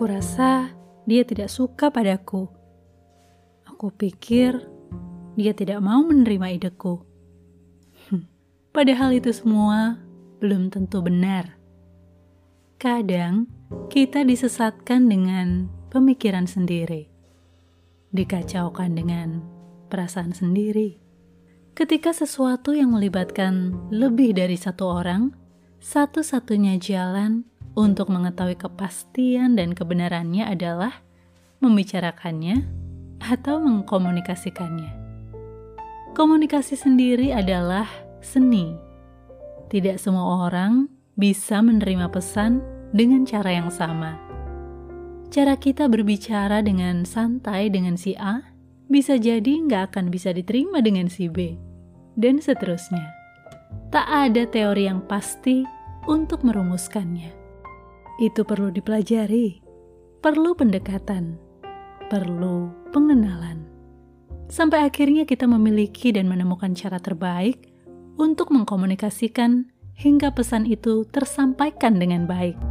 Aku rasa dia tidak suka padaku. Aku pikir dia tidak mau menerima ideku. Hm, padahal itu semua belum tentu benar. Kadang kita disesatkan dengan pemikiran sendiri, dikacaukan dengan perasaan sendiri. Ketika sesuatu yang melibatkan lebih dari satu orang, satu-satunya jalan untuk mengetahui kepastian dan kebenarannya adalah membicarakannya atau mengkomunikasikannya. Komunikasi sendiri adalah seni. Tidak semua orang bisa menerima pesan dengan cara yang sama. Cara kita berbicara dengan santai dengan si A bisa jadi nggak akan bisa diterima dengan si B, dan seterusnya. Tak ada teori yang pasti untuk merumuskannya. Itu perlu dipelajari, perlu pendekatan, perlu pengenalan. Sampai akhirnya kita memiliki dan menemukan cara terbaik untuk mengkomunikasikan hingga pesan itu tersampaikan dengan baik.